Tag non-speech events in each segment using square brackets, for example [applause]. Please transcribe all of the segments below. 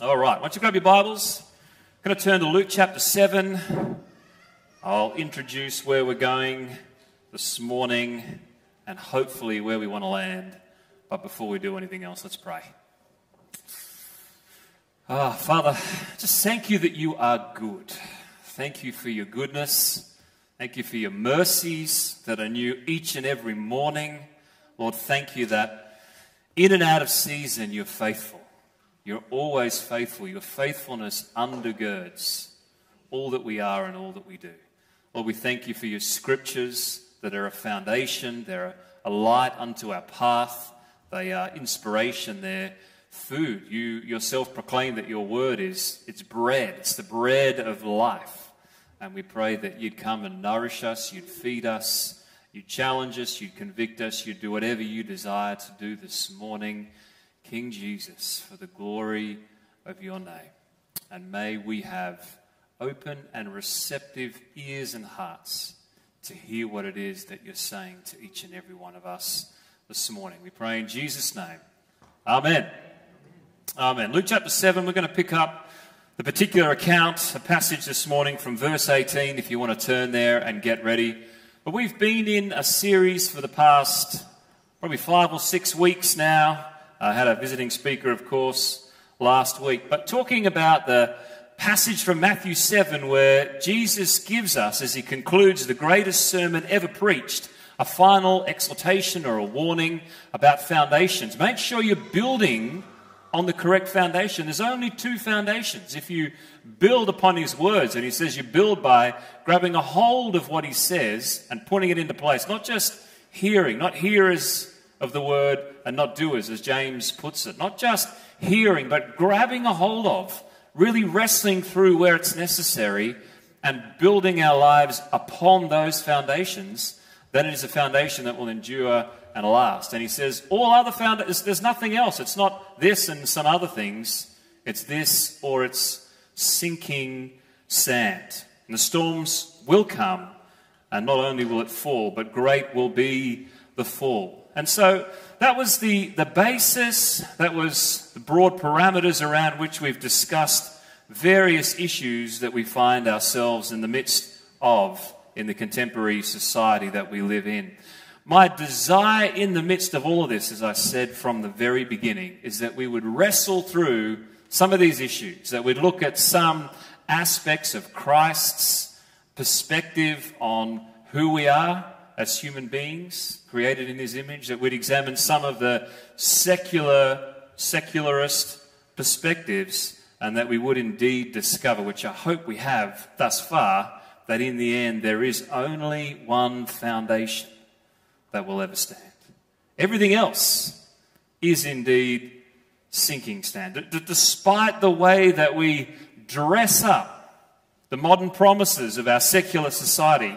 All right, once you grab your Bibles, I'm going to turn to Luke chapter 7. I'll introduce where we're going this morning and hopefully where we want to land. But before we do anything else, let's pray. Ah, Father, just thank you that you are good. Thank you for your goodness. Thank you for your mercies that are new each and every morning. Lord, thank you that in and out of season you're faithful. You're always faithful. Your faithfulness undergirds all that we are and all that we do. Lord, we thank you for your scriptures that are a foundation, they're a light unto our path, they are inspiration, they're food. You yourself proclaim that your word is it's bread, it's the bread of life. And we pray that you'd come and nourish us, you'd feed us, you'd challenge us, you'd convict us, you'd do whatever you desire to do this morning. King Jesus, for the glory of your name. And may we have open and receptive ears and hearts to hear what it is that you're saying to each and every one of us this morning. We pray in Jesus' name. Amen. Amen. Luke chapter 7, we're going to pick up the particular account, a passage this morning from verse 18, if you want to turn there and get ready. But we've been in a series for the past probably five or six weeks now I had a visiting speaker, of course, last week. But talking about the passage from Matthew 7 where Jesus gives us, as he concludes the greatest sermon ever preached, a final exhortation or a warning about foundations. Make sure you're building on the correct foundation. There's only two foundations. If you build upon his words, and he says you build by grabbing a hold of what he says and putting it into place, not just hearing, not hearers of the word and not doers, as James puts it. Not just hearing, but grabbing a hold of, really wrestling through where it's necessary and building our lives upon those foundations, then it is a foundation that will endure and last. And he says, all other foundations, there's nothing else. It's not this and some other things. It's this or it's sinking sand. And the storms will come, and not only will it fall, but great will be the fall. And so that was the, the basis, that was the broad parameters around which we've discussed various issues that we find ourselves in the midst of in the contemporary society that we live in. My desire in the midst of all of this, as I said from the very beginning, is that we would wrestle through some of these issues, that we'd look at some aspects of Christ's perspective on who we are, as human beings created in his image, that we'd examine some of the secular, secularist perspectives, and that we would indeed discover, which I hope we have thus far, that in the end there is only one foundation that will ever stand. Everything else is indeed sinking sand. D- despite the way that we dress up the modern promises of our secular society,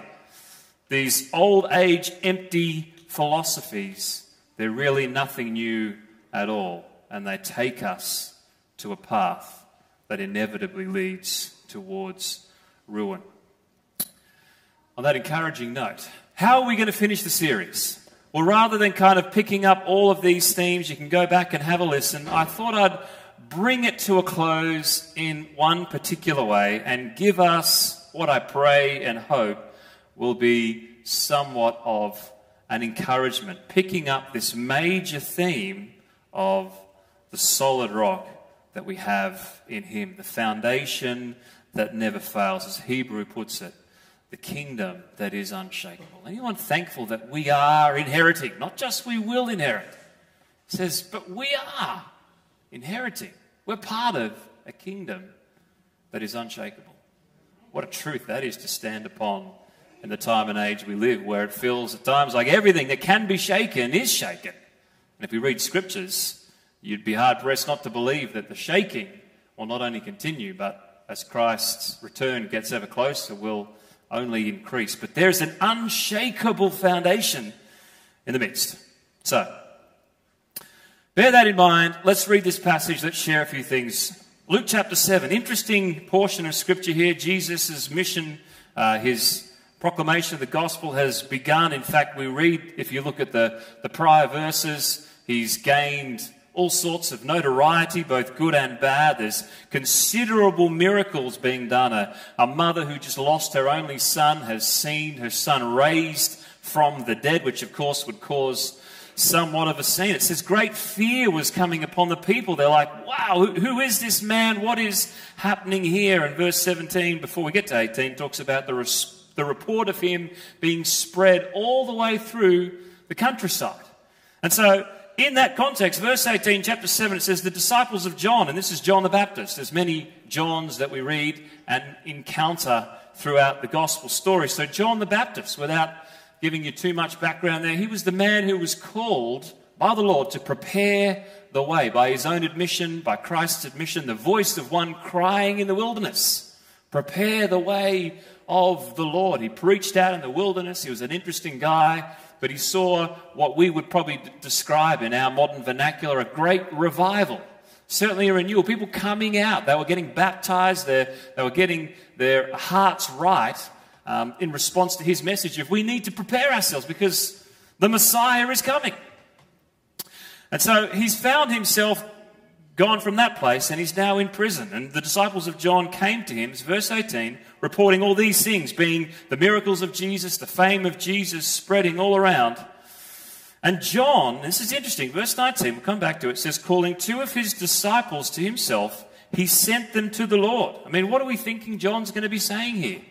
these old age, empty philosophies, they're really nothing new at all. And they take us to a path that inevitably leads towards ruin. On that encouraging note, how are we going to finish the series? Well, rather than kind of picking up all of these themes, you can go back and have a listen. I thought I'd bring it to a close in one particular way and give us what I pray and hope will be somewhat of an encouragement, picking up this major theme of the solid rock that we have in Him, the foundation that never fails, as Hebrew puts it, the kingdom that is unshakable. Anyone thankful that we are inheriting? Not just we will inherit. It says, but we are inheriting. We're part of a kingdom that is unshakable. What a truth that is to stand upon in the time and age we live, where it feels at times like everything that can be shaken is shaken. And if we read scriptures, you'd be hard pressed not to believe that the shaking will not only continue, but as Christ's return gets ever closer, will only increase. But there's an unshakable foundation in the midst. So, bear that in mind. Let's read this passage. Let's share a few things. Luke chapter 7, interesting portion of scripture here. Jesus' mission, uh, his proclamation of the gospel has begun. In fact, we read, if you look at the, the prior verses, he's gained all sorts of notoriety, both good and bad. There's considerable miracles being done. A, a, mother who just lost her only son has seen her son raised from the dead, which of course would cause somewhat of a scene. It says great fear was coming upon the people. They're like, wow, who, who is this man? What is happening here? And verse 17, before we get to 18, talks about the, res- the report of him being spread all the way through the countryside. And so, in that context, verse 18, chapter 7, it says, The disciples of John, and this is John the Baptist. There's many Johns that we read and encounter throughout the gospel story. So, John the Baptist, without giving you too much background there, he was the man who was called by the Lord to prepare the way, by his own admission, by Christ's admission, the voice of one crying in the wilderness. Prepare the way of the Lord. He preached out in the wilderness. He was an interesting guy, but he saw what we would probably d- describe in our modern vernacular a great revival. Certainly a renewal. People coming out. They were getting baptized. they they were getting their hearts right um, in response to his message If we need to prepare ourselves because the Messiah is coming. And so he's found himself gone from that place and he's now in prison. And the disciples of John came to him, verse 18, reporting all these things, being the miracles of Jesus, the fame of Jesus spreading all around. And John, this is interesting, verse 19, we'll come back to it, says, calling two of his disciples to himself, he sent them to the Lord. I mean, what are we thinking John's going to be saying here?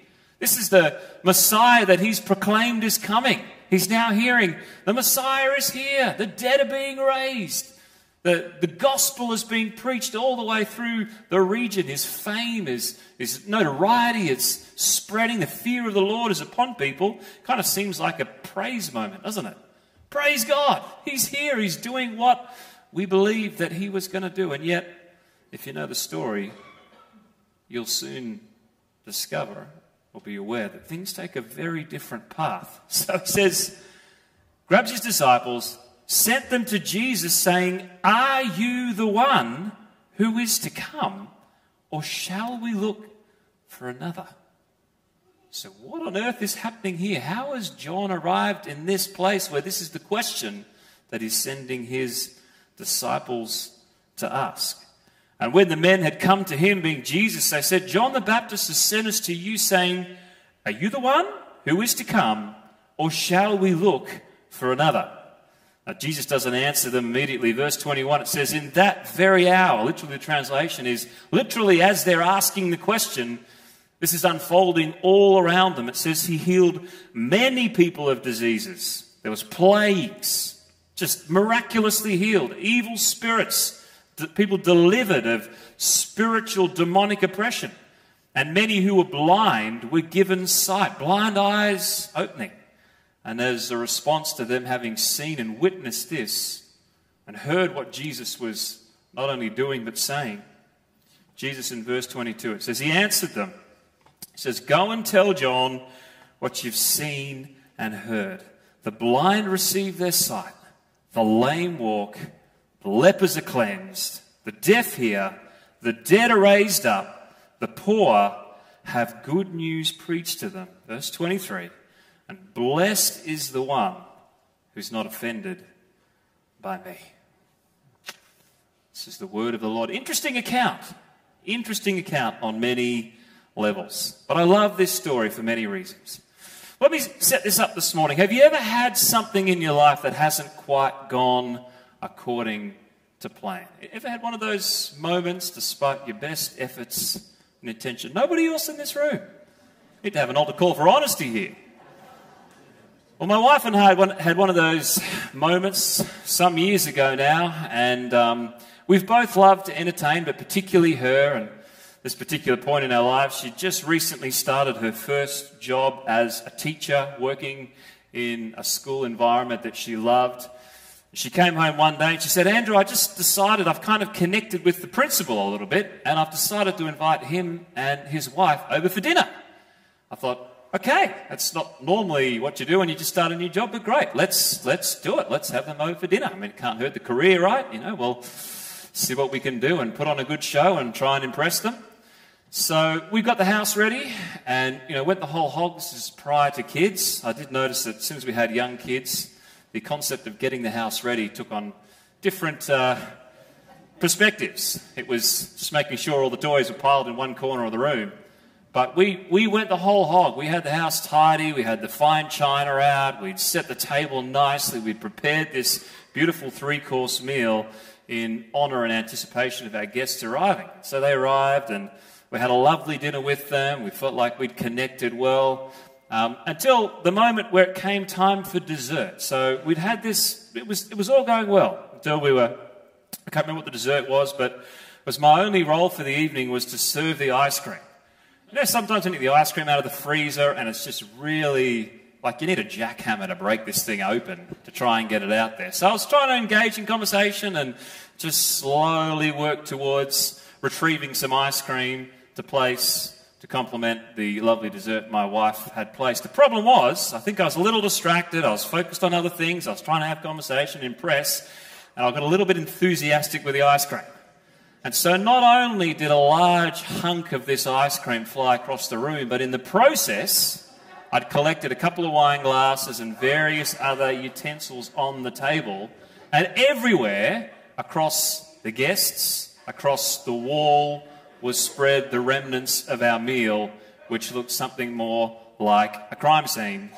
This is the Messiah that he's proclaimed is coming. He's now hearing the Messiah is here, the dead are being raised. The, the gospel is being preached all the way through the region. His fame, his, his notoriety, it's spreading. The fear of the Lord is upon people. Kind of seems like a praise moment, doesn't it? Praise God. He's here. He's doing what we believe that he was going to do. And yet, if you know the story, you'll soon discover or be aware that things take a very different path. [laughs] So it says, grabs his disciples, sent them to Jesus, saying, Are you the one who is to come, or shall we look for another? So, what on earth is happening here? How has John arrived in this place where this is the question that he's sending his disciples to ask? And when the men had come to him, being Jesus, they said, John the Baptist has sent us to you, saying, Are you the one who is to come, or shall we look for another? Now, Jesus doesn't answer them immediately. Verse 21, it says, In that very hour, literally, the translation is literally as they're asking the question, this is unfolding all around them. It says he healed many people of diseases. There was plagues, just miraculously healed. Evil spirits people delivered of spiritual demonic oppression. And many who were blind were given sight, blind eyes opening. And as a response to them having seen and witnessed this and heard what Jesus was not only doing but saying, Jesus in verse 22, it says, He answered them. He says, Go and tell John what you've seen and heard. The blind receive their sight, the lame walk, the lepers are cleansed, the deaf hear, the dead are raised up, the poor have good news preached to them. Verse 23 And blessed is the one who's not offended by me. This is the word of the Lord. Interesting account. Interesting account on many levels. But I love this story for many reasons. Let me set this up this morning. Have you ever had something in your life that hasn't quite gone according to plan. Ever had one of those moments despite your best efforts and intention? Nobody else in this room. Need to have an altar call for honesty here. Well, my wife and I had one, had one of those moments some years ago now, and um, we've both loved to entertain, but particularly her. And this particular point in our lives, she just recently started her first job as a teacher, working in a school environment that she loved. She came home one day and she said, Andrew, I just decided I've kind of connected with the principal a little bit and I've decided to invite him and his wife over for dinner. I thought, okay, that's not normally what you do when you just start a new job, but great, let's, let's do it. Let's have them over for dinner. I mean, it can't hurt the career, right? You know, well, see what we can do and put on a good show and try and impress them. So we got the house ready and, you know, went the whole hog. This is prior to kids. I did notice that as soon as we had young kids, the concept of getting the house ready took on different, uh, perspectives. It was just making sure all the toys were piled in one corner of the room. But we, we went the whole hog. We had the house tidy, we had the fine china out, we'd set the table nicely, we'd prepared this beautiful three course meal in honour and anticipation of our guests arriving. So they arrived and we had a lovely dinner with them. We felt like we'd connected well. Um, until the moment where it came time for dessert. So we'd had this, it was, it was all going well until we were, I can't remember what the dessert was, but it was my only role for the evening was to serve the ice cream. You know, sometimes you get the ice cream out of the freezer and it's just really like you need a jackhammer to break this thing open to try and get it out there. So I was trying to engage in conversation and just slowly work towards retrieving some ice cream to place to complement the lovely dessert my wife had placed. The problem was, I think I was a little distracted. I was focused on other things. I was trying to have conversation, impress, and I got a little bit enthusiastic with the ice cream. And so not only did a large hunk of this ice cream fly across the room, but in the process, I'd collected a couple of wine glasses and various other utensils on the table, and everywhere across the guests, across the wall, was spread the remnants of our meal, which looked something more like a crime scene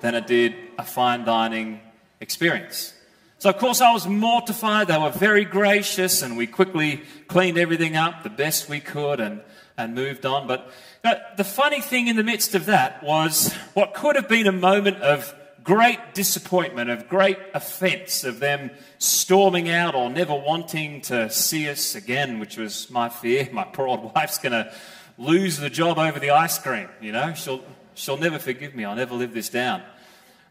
than it did a fine dining experience. So, of course, I was mortified. They were very gracious, and we quickly cleaned everything up the best we could and, and moved on. But you know, the funny thing in the midst of that was what could have been a moment of great disappointment, of great offense, of them storming out or never wanting to see us again, which was my fear. My poor old [laughs] wife's going to lose the job over the ice cream, you know. She'll, she'll never forgive me. I'll never live this down.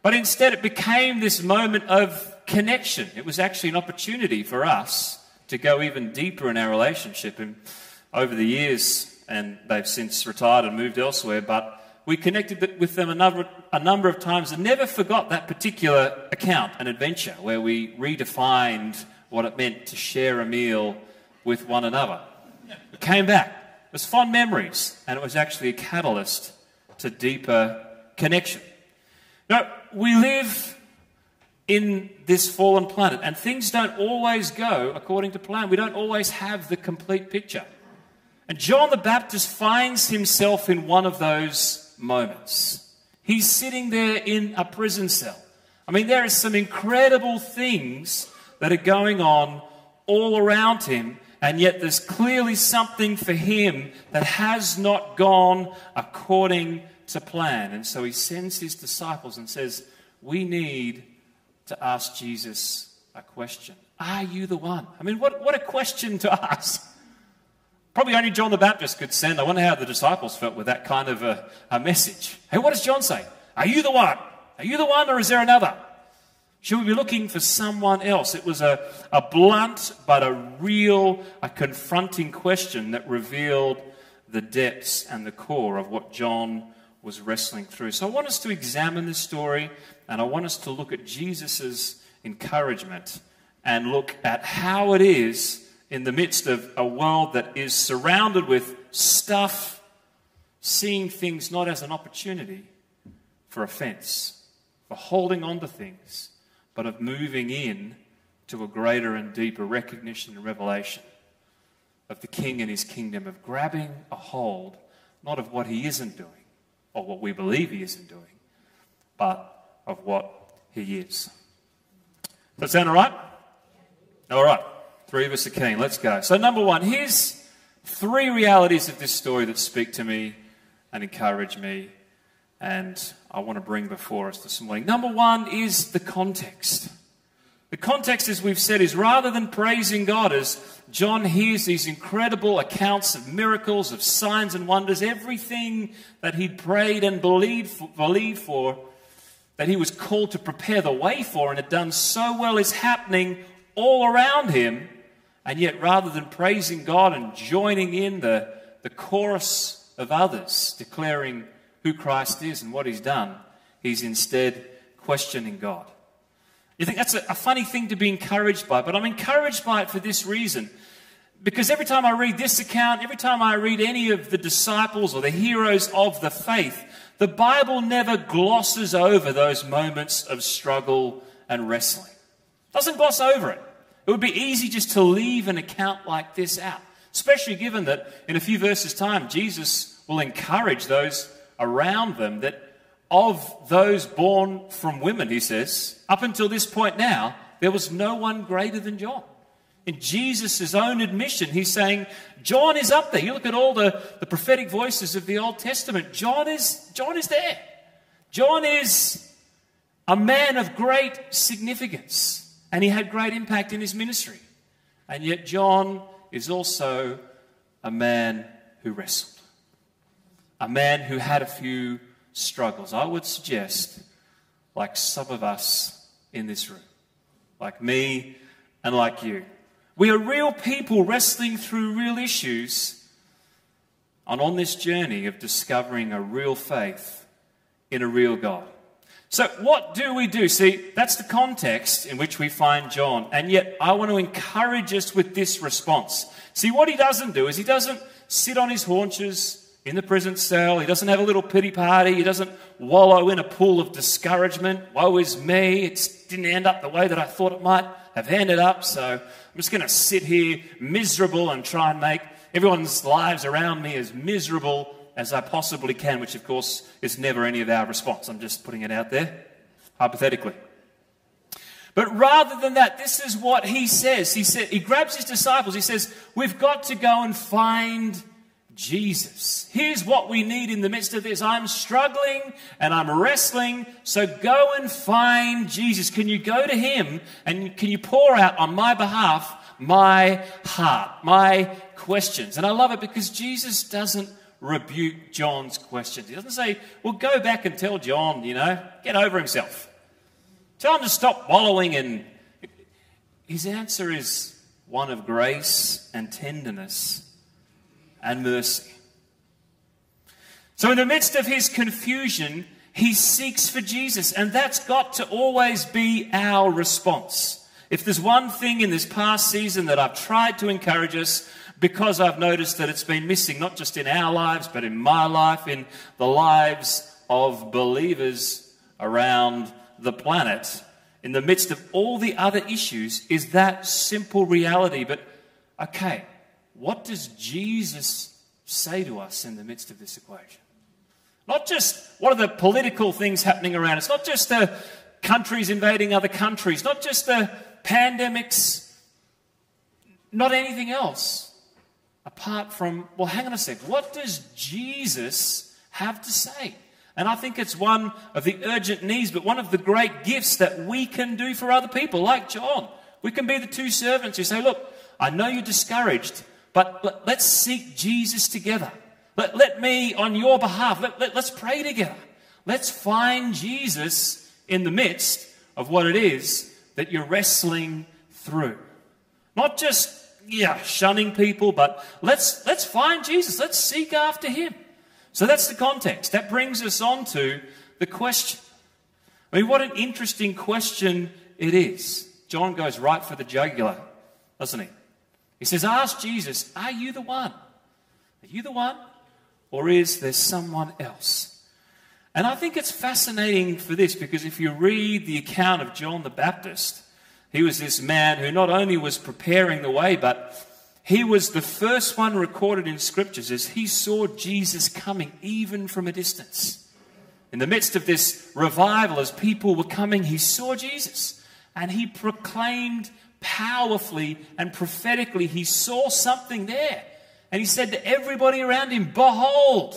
But instead, it became this moment of connection. It was actually an opportunity for us to go even deeper in our relationship. And over the years, and they've since retired and moved elsewhere, but we connected with them a number, a number of times and never forgot that particular account and adventure where we redefined what it meant to share a meal with one another. It came back. It was fond memories, and it was actually a catalyst to deeper connection. Now, we live in this fallen planet, and things don't always go according to plan. We don't always have the complete picture. And John the Baptist finds himself in one of those moments. He's sitting there in a prison cell. I mean, there are some incredible things that are going on all around him, and yet there's clearly something for him that has not gone according to plan. And so he sends his disciples and says, We need to ask Jesus a question. Are you the one? I mean, what, what a question to ask. Probably only John the Baptist could send. I wonder how the disciples felt with that kind of a, a message. Hey, what does John say? Are you the one? Are you the one, or is there another? Should we be looking for someone else? It was a, a blunt but a real, a confronting question that revealed the depths and the core of what John was wrestling through. So I want us to examine this story and I want us to look at Jesus' encouragement and look at how it is in the midst of a world that is surrounded with stuff, seeing things not as an opportunity for offense, for holding on to things, but of moving in to a greater and deeper recognition and revelation of the King and his kingdom, of grabbing a hold not of what he isn't doing or what we believe he isn't doing, but of what he is. Does that sound all right? All right. Three of us are keen. Let's go. So, number one, here's three realities of this story that speak to me and encourage me, and I want to bring before us this morning. Number one is the context. The context, as we've said, is rather than praising God, as John hears these incredible accounts of miracles, of signs and wonders, everything that he'd prayed and believed for, believed for that he was called to prepare the way for and had done so well is happening all around him. And yet, rather than praising God and joining in the, the chorus of others declaring who Christ is and what he's done, he's instead questioning God. You think that's a, a funny thing to be encouraged by, but I'm encouraged by it for this reason. Because every time I read this account, every time I read any of the disciples or the heroes of the faith, the Bible never glosses over those moments of struggle and wrestling. Doesn't gloss over it. It would be easy just to leave an account like this out, especially given that in a few verses' time, Jesus will encourage those around them that of those born from women, he says, up until this point now, there was no one greater than John. In Jesus' own admission, he's saying, John is up there. You look at all the, the prophetic voices of the Old Testament, John is, John is there. John is a man of great significance. And he had great impact in his ministry. And yet, John is also a man who wrestled, a man who had a few struggles. I would suggest, like some of us in this room, like me and like you. We are real people wrestling through real issues and on this journey of discovering a real faith in a real God. So, what do we do? See, that's the context in which we find John. And yet, I want to encourage us with this response. See, what he doesn't do is he doesn't sit on his haunches in the prison cell. He doesn't have a little pity party. He doesn't wallow in a pool of discouragement. Woe is me. It didn't end up the way that I thought it might have ended up. So, I'm just going to sit here miserable and try and make everyone's lives around me as miserable as I possibly can, which of course is never any of our response. I'm just putting it out there, hypothetically. But rather than that, this is what he says. He said he grabs his disciples. He says, "We've got to go and find Jesus. Here's what we need in the midst of this. I'm struggling and I'm wrestling, so go and find Jesus. Can you go to him and can you pour out on my behalf my heart, my questions?" And I love it because Jesus doesn't rebuke John's questions. He doesn't say, well, go back and tell John, you know, get over himself. Tell him to stop wallowing in. His answer is one of grace and tenderness and mercy. So, in the midst of his confusion, he seeks for Jesus, and that's got to always be our response. If there's one thing in this past season that I've tried to encourage us, because I've noticed that it's been missing not just in our lives, but in my life, in the lives of believers around the planet, in the midst of all the other issues, is that simple reality. But okay, what does Jesus say to us in the midst of this equation? Not just what are the political things happening around us, not just the countries invading other countries, not just the pandemics, not anything else apart from, well, hang on a sec, what does Jesus have to say? And I think it's one of the urgent needs, but one of the great gifts that we can do for other people, like John. We can be the two servants who say, Look, I know you're discouraged, but let's seek Jesus together. Let, let me, on your behalf, let, let, let's pray together. Let's find Jesus in the midst of what it is that you're wrestling through. Not just yeah, shunning people, but let's, let's find Jesus. Let's seek after him. So that's the context. That brings us on to the question. I mean, what an interesting question it is. John goes right for the jugular, doesn't he? He says, Ask Jesus, are you the one? Are you the one? Or is there someone else? And I think it's fascinating for this because if you read the account of John the Baptist, he was this man who not only was preparing the way, but he was the first one recorded in scriptures as he saw Jesus coming even from a distance. In the midst of this revival, as people were coming, he saw Jesus and he proclaimed powerfully and prophetically, he saw something there. And he said to everybody around him, Behold,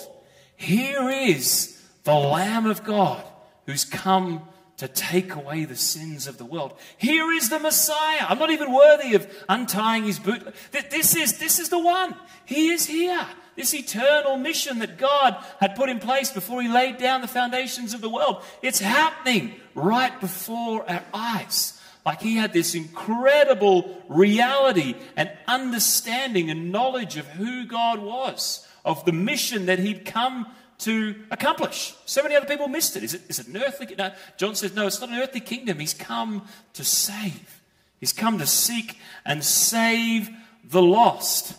here is the Lamb of God who's come to take away the sins of the world. Here is the Messiah. I'm not even worthy of untying his boot. This is, this is the one. He is here. This eternal mission that God had put in place before he laid down the foundations of the world. It's happening right before our eyes. Like he had this incredible reality and understanding and knowledge of who God was, of the mission that he'd come to accomplish. So many other people missed it. Is it, is it an earthly? No. John says, no, it's not an earthly kingdom. He's come to save. He's come to seek and save the lost.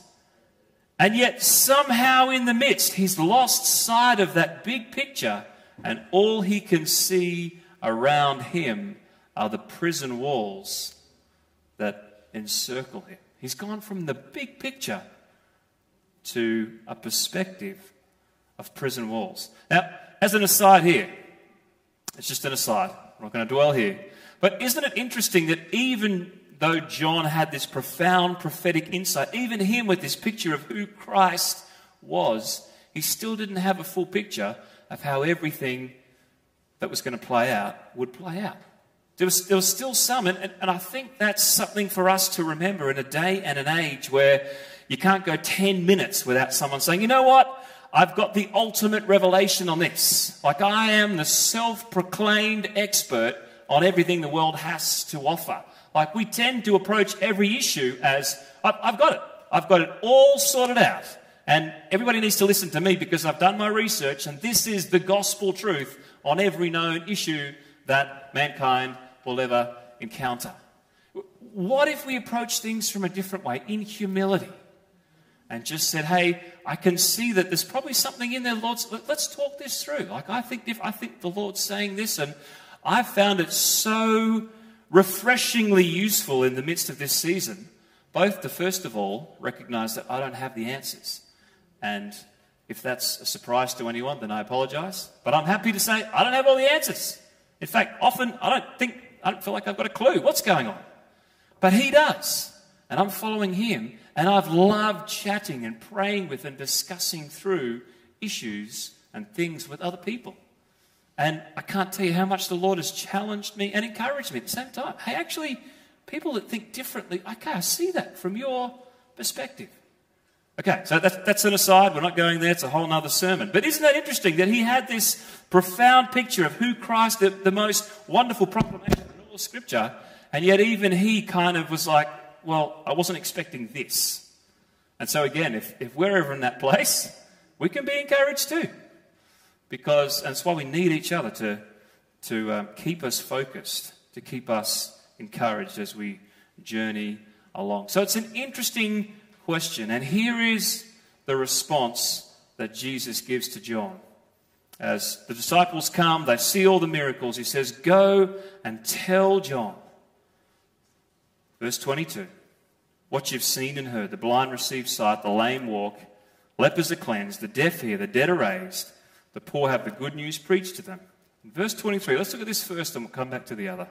And yet, somehow in the midst, he's lost sight of that big picture, and all he can see around him are the prison walls that encircle him. He's gone from the big picture to a perspective of prison walls. Now, as an aside here, it's just an aside. I'm not going to dwell here. But isn't it interesting that even though John had this profound prophetic insight, even him with this picture of who Christ was, he still didn't have a full picture of how everything that was going to play out would play out. There was, there was still some, and, and I think that's something for us to remember in a day and an age where you can't go 10 minutes without someone saying, you know what? I've got the ultimate revelation on this. Like I am the self proclaimed expert on everything the world has to offer. Like we tend to approach every issue as, I've got it. I've got it all sorted out. And everybody needs to listen to me because I've done my research and this is the gospel truth on every known issue that mankind will ever encounter. What if we approach things from a different way, in humility, and just said, "Hey, I can see that there's probably something in there, Lord. Let's talk this through." Like I think, if I think the Lord's saying this, and I found it so refreshingly useful in the midst of this season, both to first of all recognize that I don't have the answers, and if that's a surprise to anyone, then I apologize. But I'm happy to say I don't have all the answers. In fact, often I don't think, I don't feel like I've got a clue what's going on. But he does. And I'm following him. And I've loved chatting and praying with and discussing through issues and things with other people. And I can't tell you how much the Lord has challenged me and encouraged me at the same time. Hey, actually, people that think differently, okay, I see that from your perspective. Okay, so that's, that's an aside. We're not going there. It's a whole other sermon. But isn't that interesting that he had this profound picture of who Christ, the, the most wonderful proclamation Scripture, and yet even he kind of was like, well, I wasn't expecting this. And so again, if, if we're ever in that place, we can be encouraged too. Because, and that's why we need each other to, to um, keep us focused, to keep us encouraged as we journey along. So it's an interesting question. And here is the response that Jesus gives to John. As the disciples come, they see all the miracles. He says, Go and tell John. Verse 22 What you've seen and heard the blind receive sight, the lame walk, lepers are cleansed, the deaf hear, the dead are raised, the poor have the good news preached to them. In verse 23, let's look at this first and we'll come back to the other.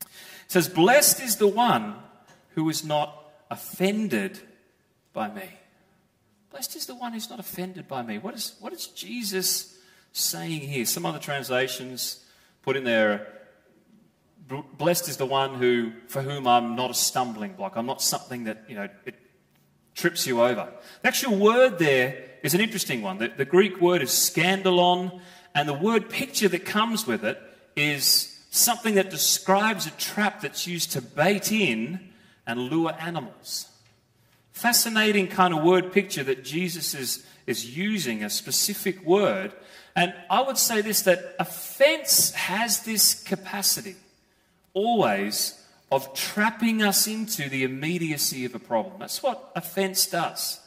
It says, Blessed is the one who is not offended by me. Blessed is the one who's not offended by me. What is, what is Jesus saying here? Some other translations put in there, blessed is the one who, for whom I'm not a stumbling block. I'm not something that, you know, it trips you over. The actual word there is an interesting one. The, the Greek word is scandalon, and the word picture that comes with it is something that describes a trap that's used to bait in and lure animals. Fascinating kind of word picture that Jesus is, is using, a specific word. And I would say this that offense has this capacity always of trapping us into the immediacy of a problem. That's what offense does.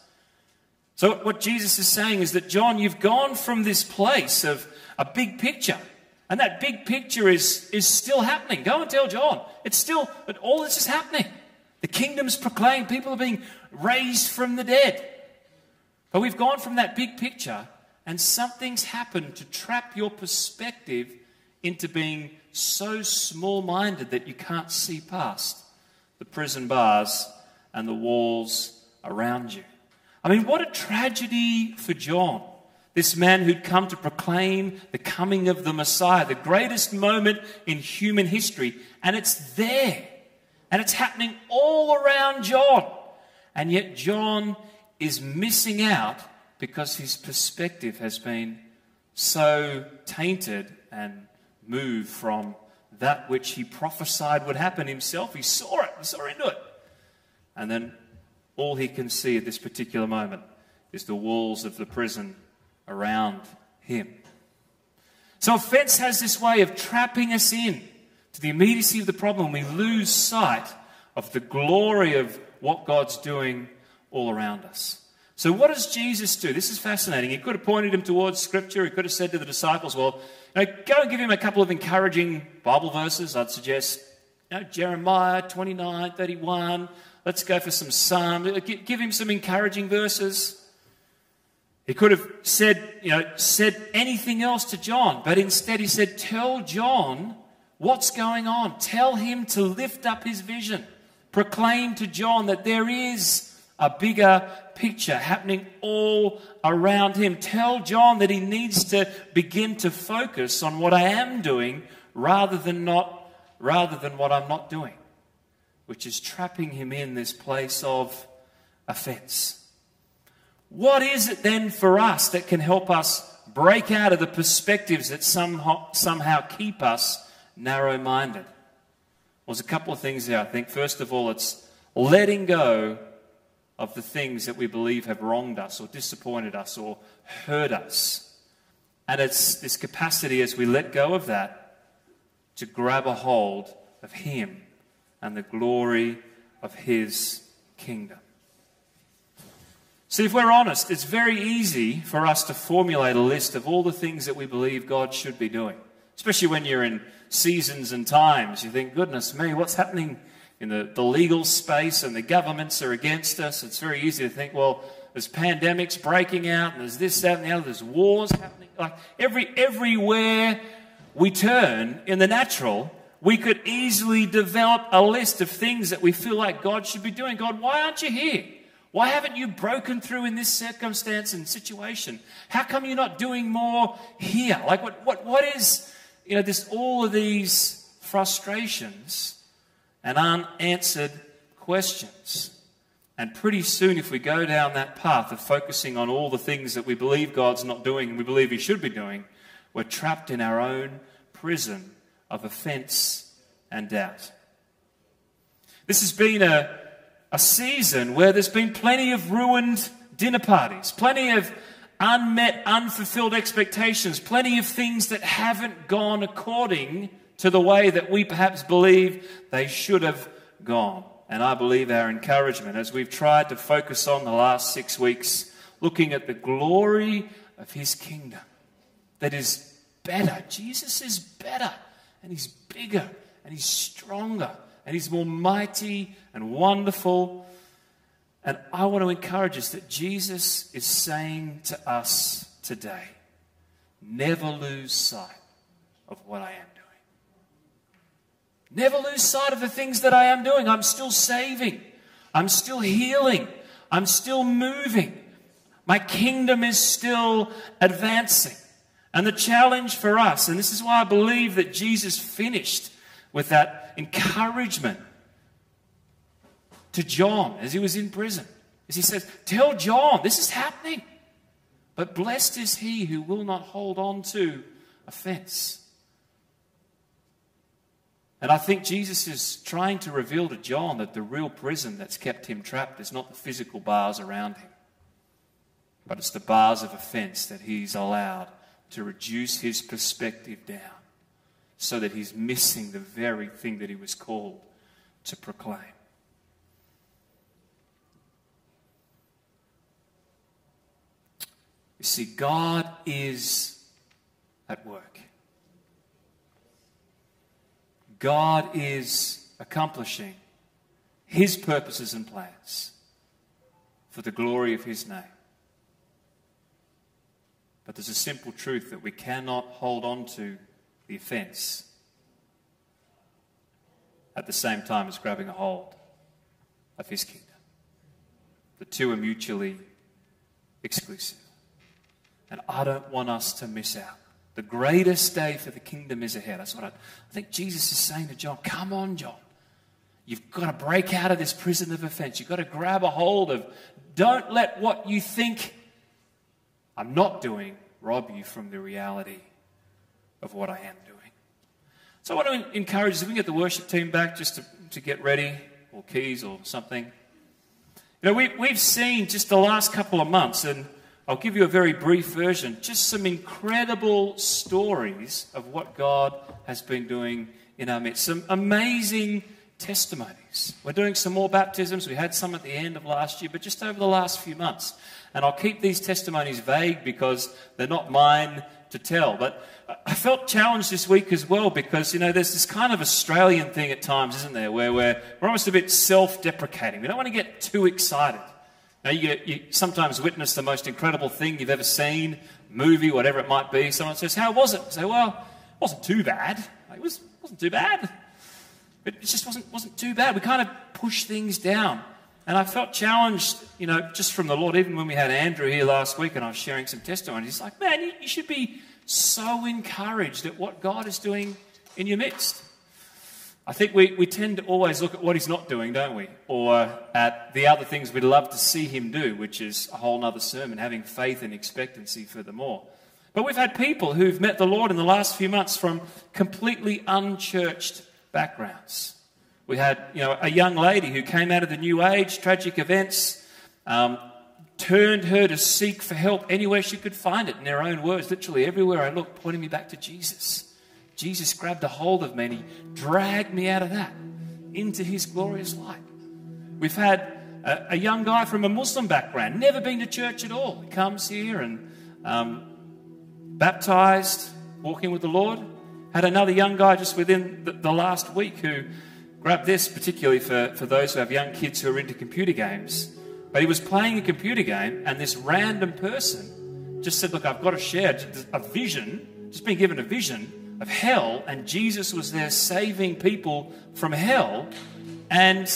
So, what Jesus is saying is that, John, you've gone from this place of a big picture, and that big picture is, is still happening. Go and tell John. It's still, but all this is happening. The kingdom's proclaimed, people are being raised from the dead. But we've gone from that big picture, and something's happened to trap your perspective into being so small minded that you can't see past the prison bars and the walls around you. I mean, what a tragedy for John, this man who'd come to proclaim the coming of the Messiah, the greatest moment in human history, and it's there. And it's happening all around John. And yet, John is missing out because his perspective has been so tainted and moved from that which he prophesied would happen himself. He saw it, he saw into it. And then all he can see at this particular moment is the walls of the prison around him. So offense has this way of trapping us in to the immediacy of the problem, we lose sight of the glory of what God's doing all around us. So, what does Jesus do? This is fascinating. He could have pointed him towards Scripture. He could have said to the disciples, Well, you know, go and give him a couple of encouraging Bible verses. I'd suggest you know, Jeremiah 29, 31. Let's go for some Psalms. Give him some encouraging verses. He could have said, you know, said anything else to John, but instead he said, Tell John what's going on. Tell him to lift up his vision. Proclaim to John that there is a bigger picture happening all around him. Tell John that he needs to begin to focus on what I am doing rather than not rather than what I'm not doing, which is trapping him in this place of offense. What is it then for us that can help us break out of the perspectives that somehow, somehow keep us narrow minded? Well, there's a couple of things there, I think. First of all, it's letting go of the things that we believe have wronged us or disappointed us or hurt us. And it's this capacity as we let go of that to grab a hold of Him and the glory of His kingdom. See, if we're honest, it's very easy for us to formulate a list of all the things that we believe God should be doing. Especially when you're in seasons and times. You think, goodness me, what's happening in the, the legal space and the governments are against us? It's very easy to think, well, there's pandemics breaking out and there's this, that, and the other. There's wars happening. Like every, everywhere we turn in the natural, we could easily develop a list of things that we feel like God should be doing. God, why aren't you here? Why haven't you broken through in this circumstance and situation? How come you're not doing more here? Like, what, what, what is, you know, this, all of these frustrations and unanswered questions. And pretty soon, if we go down that path of focusing on all the things that we believe God's not doing and we believe He should be doing, we're trapped in our own prison of offense and doubt. This has been a a season where there's been plenty of ruined dinner parties, plenty of unmet, unfulfilled expectations, plenty of things that haven't gone according to the way that we perhaps believe they should have gone. And I believe our encouragement as we've tried to focus on the last six weeks, looking at the glory of his kingdom that is better. Jesus is better and he's bigger and he's stronger and He's more mighty and wonderful. And I want to encourage us that Jesus is saying to us today never lose sight of what I am. Never lose sight of the things that I am doing. I'm still saving, I'm still healing, I'm still moving. My kingdom is still advancing. And the challenge for us, and this is why I believe that Jesus finished with that encouragement to John as he was in prison. As he says, Tell John, this is happening. But blessed is he who will not hold on to offense. And I think Jesus is trying to reveal to John that the real prison that's kept him trapped is not the physical bars around him, but it's the bars of offense that he's allowed to reduce his perspective down so that he's missing the very thing that he was called to proclaim. You see, God is at work. God is accomplishing his purposes and plans for the glory of his name. But there's a simple truth that we cannot hold on to the offense at the same time as grabbing a hold of his kingdom. The two are mutually exclusive. And I don't want us to miss out. The greatest day for the kingdom is ahead. That's what I, I think Jesus is saying to John. Come on, John. You've got to break out of this prison of offense. You've got to grab a hold of. Don't let what you think I'm not doing rob you from the reality of what I am doing. So I want to encourage, if we can get the worship team back just to, to get ready, or keys or something. You know, we, we've seen just the last couple of months, and I'll give you a very brief version, just some incredible stories of what God has been doing in our midst. Some amazing testimonies. We're doing some more baptisms. We had some at the end of last year, but just over the last few months. And I'll keep these testimonies vague because they're not mine to tell. But I felt challenged this week as well because, you know, there's this kind of Australian thing at times, isn't there, where we're, we're almost a bit self deprecating. We don't want to get too excited. Now, you, you sometimes witness the most incredible thing you've ever seen, movie, whatever it might be. Someone says, How was it? I say, Well, it wasn't too bad. It was, wasn't too bad. It just wasn't, wasn't too bad. We kind of push things down. And I felt challenged, you know, just from the Lord, even when we had Andrew here last week and I was sharing some testimonies. He's like, man, you, you should be so encouraged at what God is doing in your midst. I think we, we tend to always look at what he's not doing, don't we? Or at the other things we'd love to see him do, which is a whole other sermon, having faith and expectancy for. But we've had people who've met the Lord in the last few months from completely unchurched backgrounds. We had you know, a young lady who came out of the New Age, tragic events, um, turned her to seek for help anywhere she could find it, in her own words, literally everywhere I looked, pointing me back to Jesus. Jesus grabbed a hold of me and he dragged me out of that into his glorious light. We've had a, a young guy from a Muslim background, never been to church at all. He comes here and um, baptized, walking with the Lord. Had another young guy just within the, the last week who grabbed this, particularly for, for those who have young kids who are into computer games. But he was playing a computer game, and this random person just said, Look, I've got to share a vision, just been given a vision of hell, and Jesus was there saving people from hell, and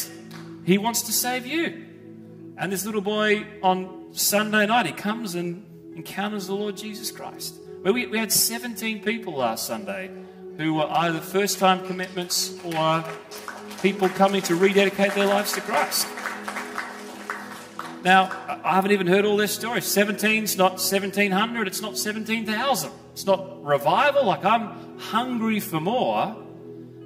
he wants to save you. And this little boy on Sunday night, he comes and encounters the Lord Jesus Christ. We, we had 17 people last Sunday who were either first time commitments or people coming to rededicate their lives to Christ. Now, I haven't even heard all their stories. 17's not 1700, it's not 17,000. It's not revival. Like, I'm hungry for more.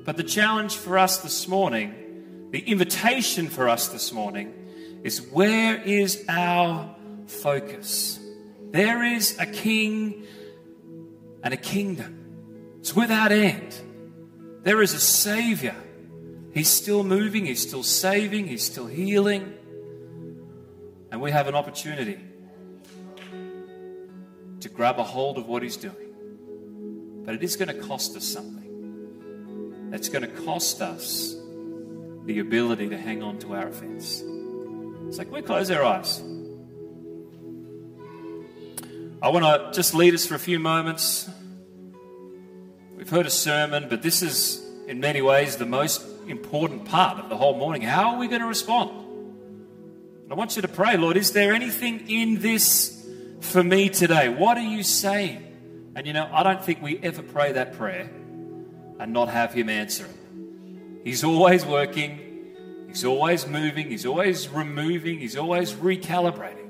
But the challenge for us this morning, the invitation for us this morning, is where is our focus? There is a king and a kingdom. It's without end. There is a Savior He's still moving, He's still saving, He's still healing. And we have an opportunity to grab a hold of what He's doing. But it is going to cost us something. It's going to cost us the ability to hang on to our offense. It's like we close our eyes. I want to just lead us for a few moments. We've heard a sermon, but this is in many ways the most important part of the whole morning. How are we going to respond? And I want you to pray, Lord, is there anything in this for me today? What are you saying? And you know, I don't think we ever pray that prayer and not have Him answer it. He's always working, He's always moving, He's always removing, He's always recalibrating.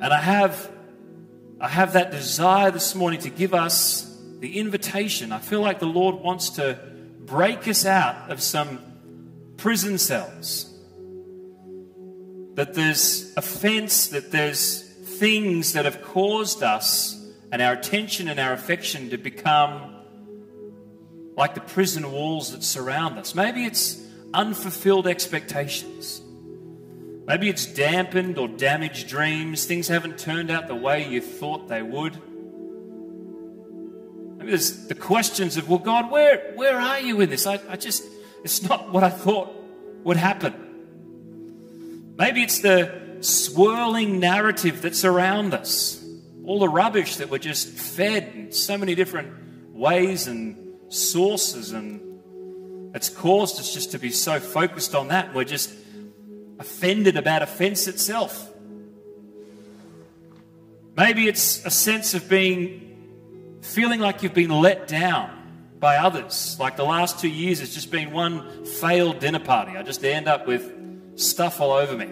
And I have, I have that desire this morning to give us the invitation. I feel like the Lord wants to break us out of some prison cells. That there's offense, that there's things that have caused us and our attention and our affection to become like the prison walls that surround us. Maybe it's unfulfilled expectations. Maybe it's dampened or damaged dreams. Things haven't turned out the way you thought they would. Maybe there's the questions of, well, God, where, where are you in this? I, I just, it's not what I thought would happen. Maybe it's the swirling narrative that's around us, all the rubbish that we're just fed in so many different ways and sources, and it's caused us just to be so focused on that. We're just offended about offense itself. Maybe it's a sense of being feeling like you've been let down by others. Like the last two years, it's just been one failed dinner party. I just end up with stuff all over me.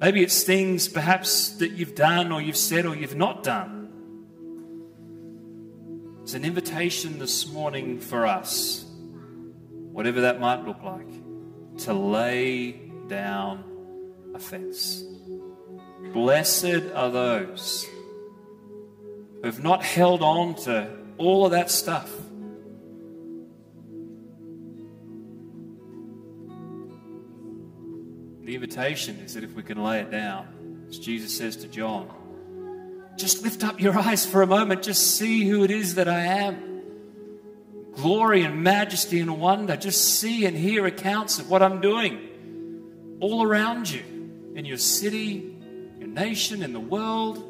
Maybe it's things perhaps that you've done or you've said or you've not done. It's an invitation this morning for us, whatever that might look like, to lay down offense. Blessed are those who've not held on to all of that stuff. Invitation is that if we can lay it down, as Jesus says to John, Just lift up your eyes for a moment. Just see who it is that I am. Glory and majesty and wonder. Just see and hear accounts of what I'm doing all around you in your city, your nation, in the world.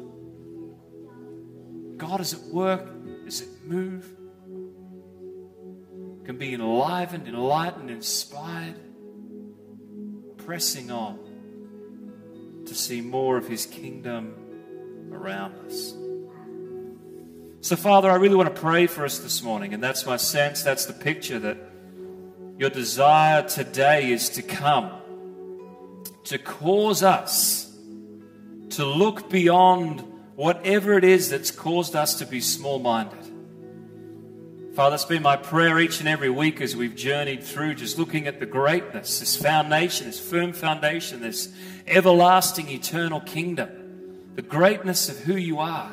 God is at work, is at move. Can be enlivened, enlightened, inspired, pressing on to see more of His kingdom around us. So, Father, I really want to pray for us this morning, and that's my sense, that's the picture that your desire today is to come, to cause us to look beyond whatever it is that's caused us to be small minded. Father, it's been my prayer each and every week as we've journeyed through just looking at the greatness, this foundation, this firm foundation, this everlasting, eternal kingdom, the greatness of who you are.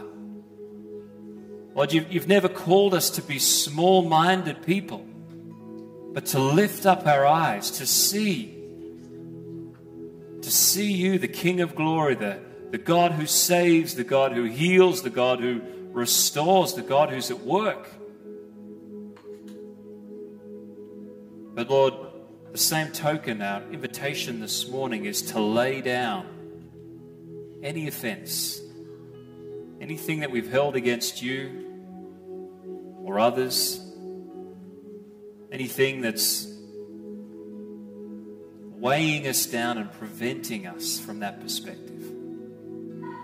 Lord, you've, you've never called us to be small minded people, but to lift up our eyes, to see, to see you, the King of glory, the, the God who saves, the God who heals, the God who restores, the God who's at work. But Lord, the same token, our invitation this morning is to lay down any offense, anything that we've held against you or others, anything that's weighing us down and preventing us from that perspective.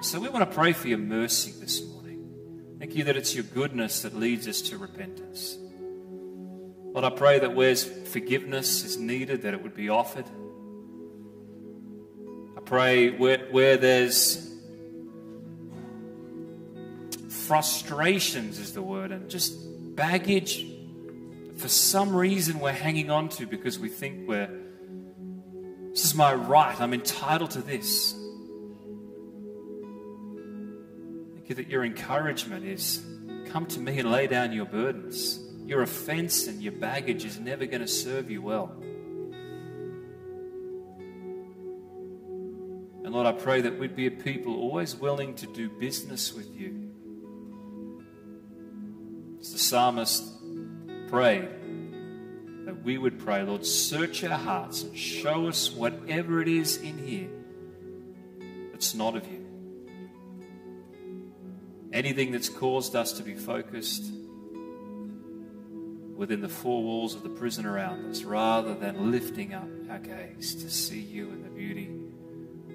So we want to pray for your mercy this morning. Thank you that it's your goodness that leads us to repentance. Lord, I pray that where forgiveness is needed, that it would be offered. I pray where, where there's frustrations, is the word, and just baggage for some reason we're hanging on to because we think we're, this is my right, I'm entitled to this. Thank you that your encouragement is come to me and lay down your burdens. Your offense and your baggage is never going to serve you well. And Lord, I pray that we'd be a people always willing to do business with you. As the psalmist prayed, that we would pray, Lord, search our hearts and show us whatever it is in here that's not of you. Anything that's caused us to be focused within the four walls of the prison around us rather than lifting up our gaze to see you in the beauty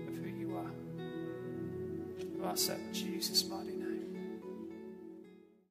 of who you are. I ask that in Jesus' mighty